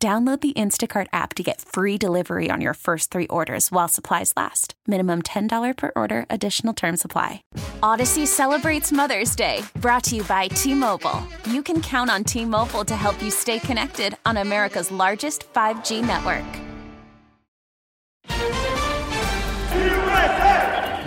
Download the Instacart app to get free delivery on your first three orders while supplies last. Minimum $10 per order, additional term supply. Odyssey celebrates Mother's Day, brought to you by T Mobile. You can count on T Mobile to help you stay connected on America's largest 5G network.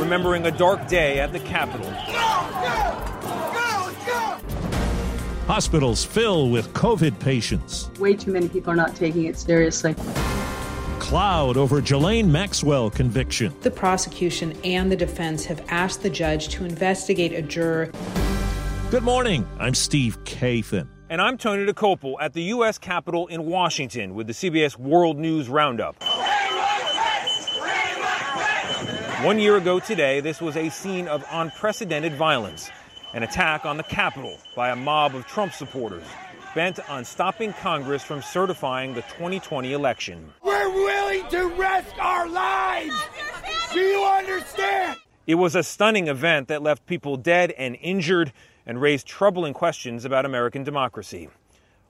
Remembering a dark day at the Capitol. Hospitals fill with COVID patients. Way too many people are not taking it seriously. Cloud over Ghislaine Maxwell conviction. The prosecution and the defense have asked the judge to investigate a juror. Good morning. I'm Steve Kathan. And I'm Tony Dokoupil at the U.S. Capitol in Washington with the CBS World News Roundup. One year ago today, this was a scene of unprecedented violence an attack on the Capitol by a mob of Trump supporters bent on stopping Congress from certifying the 2020 election. We're willing to risk our lives! Do you understand? It was a stunning event that left people dead and injured and raised troubling questions about American democracy.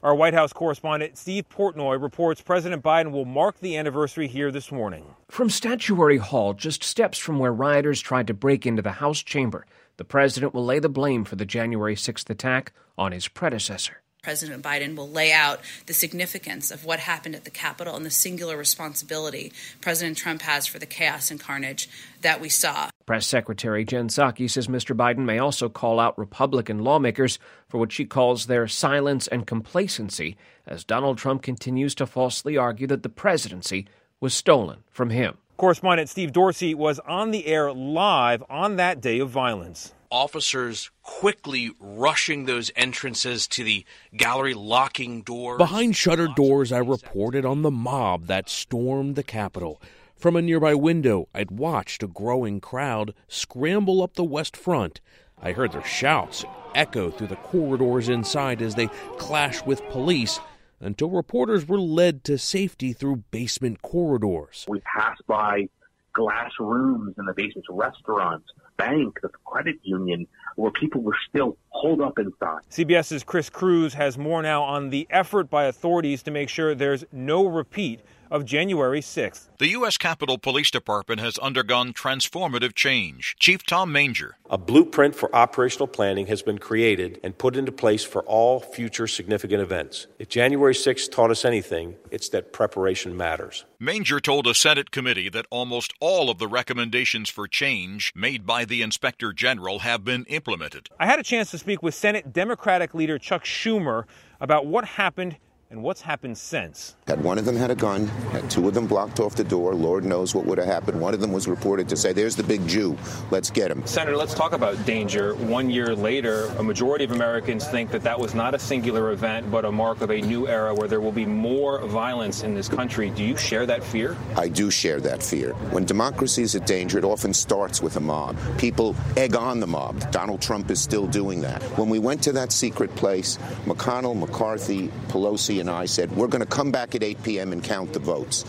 Our White House correspondent Steve Portnoy reports President Biden will mark the anniversary here this morning. From Statuary Hall, just steps from where rioters tried to break into the House chamber, the president will lay the blame for the January 6th attack on his predecessor. President Biden will lay out the significance of what happened at the Capitol and the singular responsibility President Trump has for the chaos and carnage that we saw. Press Secretary Jen Psaki says Mr. Biden may also call out Republican lawmakers for what she calls their silence and complacency as Donald Trump continues to falsely argue that the presidency was stolen from him. Correspondent Steve Dorsey was on the air live on that day of violence. Officers quickly rushing those entrances to the gallery, locking doors. Behind shuttered doors, I reported on the mob that stormed the Capitol. From a nearby window, I'd watched a growing crowd scramble up the West Front. I heard their shouts echo through the corridors inside as they clashed with police until reporters were led to safety through basement corridors. We passed by glass rooms in the basement, restaurants, bank, the credit union, where people were still holed up inside. CBS's Chris Cruz has more now on the effort by authorities to make sure there's no repeat of January 6th. The U.S. Capitol Police Department has undergone transformative change. Chief Tom Manger. A blueprint for operational planning has been created and put into place for all future significant events. If January 6th taught us anything, it's that preparation matters. Manger told a Senate committee that almost all of the recommendations for change made by the Inspector General have been implemented. I had a chance to speak with Senate Democratic leader Chuck Schumer about what happened and what's happened since. Had one of them had a gun, had two of them blocked off the door. Lord knows what would have happened. One of them was reported to say, There's the big Jew. Let's get him. Senator, let's talk about danger. One year later, a majority of Americans think that that was not a singular event, but a mark of a new era where there will be more violence in this country. Do you share that fear? I do share that fear. When democracy is at danger, it often starts with a mob. People egg on the mob. Donald Trump is still doing that. When we went to that secret place, McConnell, McCarthy, Pelosi, and I said, we're going to come back at 8 p.m. and count the votes.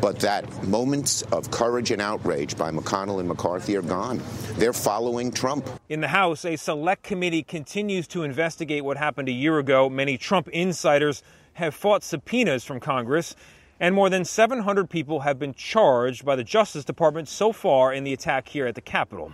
But that moments of courage and outrage by McConnell and McCarthy are gone. They're following Trump. In the House, a select committee continues to investigate what happened a year ago. Many Trump insiders have fought subpoenas from Congress, and more than 700 people have been charged by the Justice Department so far in the attack here at the Capitol.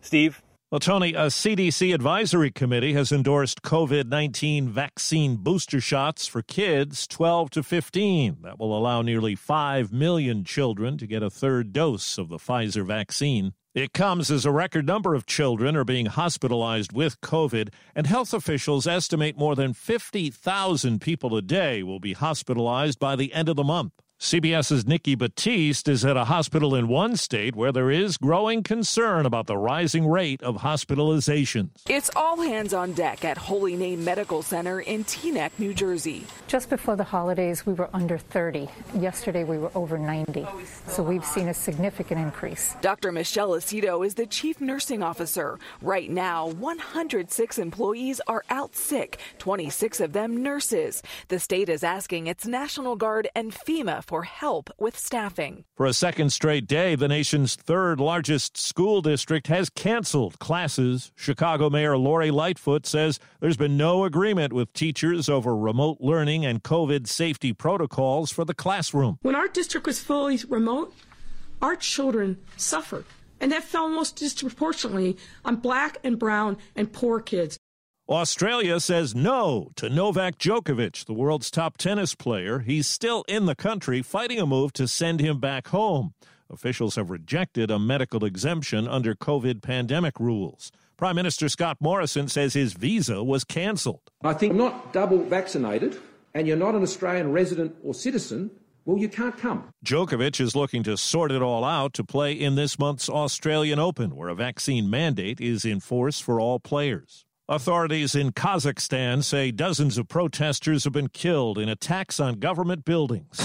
Steve? Well, Tony, a CDC advisory committee has endorsed COVID 19 vaccine booster shots for kids 12 to 15. That will allow nearly 5 million children to get a third dose of the Pfizer vaccine. It comes as a record number of children are being hospitalized with COVID, and health officials estimate more than 50,000 people a day will be hospitalized by the end of the month. CBS's Nikki Battiste is at a hospital in one state where there is growing concern about the rising rate of hospitalizations. It's all hands on deck at Holy Name Medical Center in Teaneck, New Jersey. Just before the holidays, we were under 30. Yesterday, we were over 90. So we've seen a significant increase. Dr. Michelle Aceto is the chief nursing officer. Right now, 106 employees are out sick, 26 of them nurses. The state is asking its National Guard and FEMA for help with staffing. For a second straight day, the nation's third largest school district has canceled classes. Chicago Mayor Lori Lightfoot says there's been no agreement with teachers over remote learning and COVID safety protocols for the classroom. When our district was fully remote, our children suffered. And that fell most disproportionately on black and brown and poor kids. Australia says no to Novak Djokovic, the world's top tennis player. He's still in the country fighting a move to send him back home. Officials have rejected a medical exemption under COVID pandemic rules. Prime Minister Scott Morrison says his visa was canceled. I think not double vaccinated and you're not an Australian resident or citizen, well, you can't come. Djokovic is looking to sort it all out to play in this month's Australian Open, where a vaccine mandate is in force for all players. Authorities in Kazakhstan say dozens of protesters have been killed in attacks on government buildings.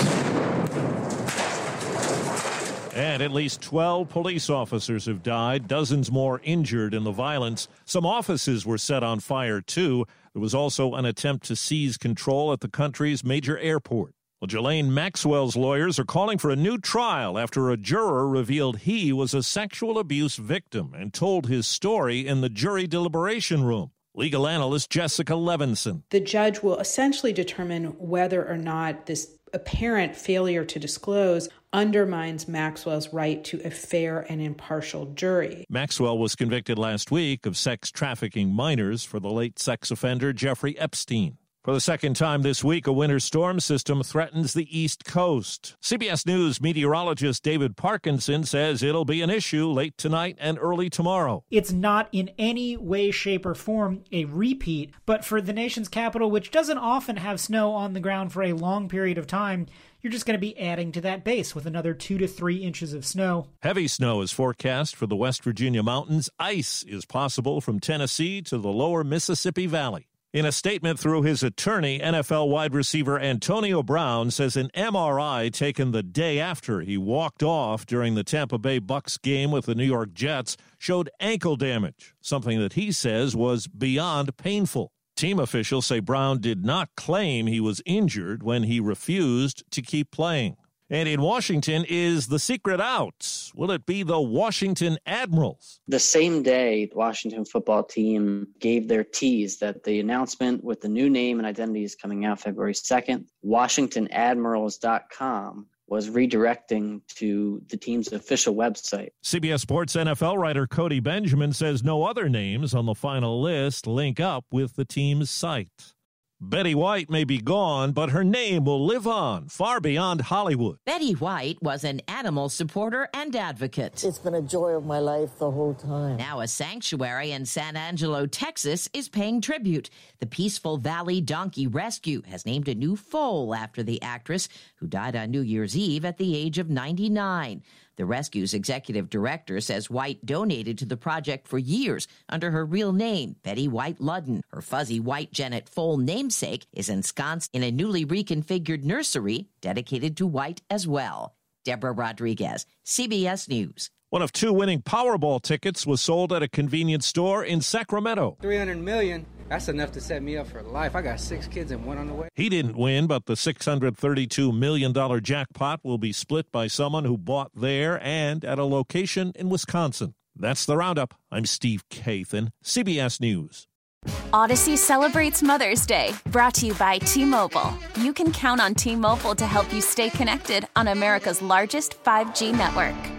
And at least 12 police officers have died, dozens more injured in the violence. Some offices were set on fire, too. There was also an attempt to seize control at the country's major airport. Well, Ghislaine Maxwell's lawyers are calling for a new trial after a juror revealed he was a sexual abuse victim and told his story in the jury deliberation room. Legal analyst Jessica Levinson. The judge will essentially determine whether or not this apparent failure to disclose undermines Maxwell's right to a fair and impartial jury. Maxwell was convicted last week of sex trafficking minors for the late sex offender Jeffrey Epstein. For the second time this week, a winter storm system threatens the East Coast. CBS News meteorologist David Parkinson says it'll be an issue late tonight and early tomorrow. It's not in any way, shape, or form a repeat, but for the nation's capital, which doesn't often have snow on the ground for a long period of time, you're just going to be adding to that base with another two to three inches of snow. Heavy snow is forecast for the West Virginia mountains. Ice is possible from Tennessee to the lower Mississippi Valley. In a statement through his attorney, NFL wide receiver Antonio Brown says an MRI taken the day after he walked off during the Tampa Bay Bucs game with the New York Jets showed ankle damage, something that he says was beyond painful. Team officials say Brown did not claim he was injured when he refused to keep playing. And in Washington, is the secret out? Will it be the Washington Admirals? The same day, the Washington football team gave their tease that the announcement with the new name and identity is coming out February 2nd. WashingtonAdmirals.com was redirecting to the team's official website. CBS Sports NFL writer Cody Benjamin says no other names on the final list link up with the team's site. Betty White may be gone, but her name will live on far beyond Hollywood. Betty White was an animal supporter and advocate. It's been a joy of my life the whole time. Now, a sanctuary in San Angelo, Texas, is paying tribute. The Peaceful Valley Donkey Rescue has named a new foal after the actress who died on New Year's Eve at the age of 99. The rescue's executive director says White donated to the project for years under her real name, Betty White Ludden. Her fuzzy white jennet foal namesake is ensconced in a newly reconfigured nursery dedicated to White as well. Deborah Rodriguez, CBS News. One of two winning Powerball tickets was sold at a convenience store in Sacramento. 300 million. That's enough to set me up for life. I got six kids and one on the way. He didn't win, but the $632 million jackpot will be split by someone who bought there and at a location in Wisconsin. That's the roundup. I'm Steve Kathan, CBS News. Odyssey celebrates Mother's Day, brought to you by T Mobile. You can count on T Mobile to help you stay connected on America's largest 5G network.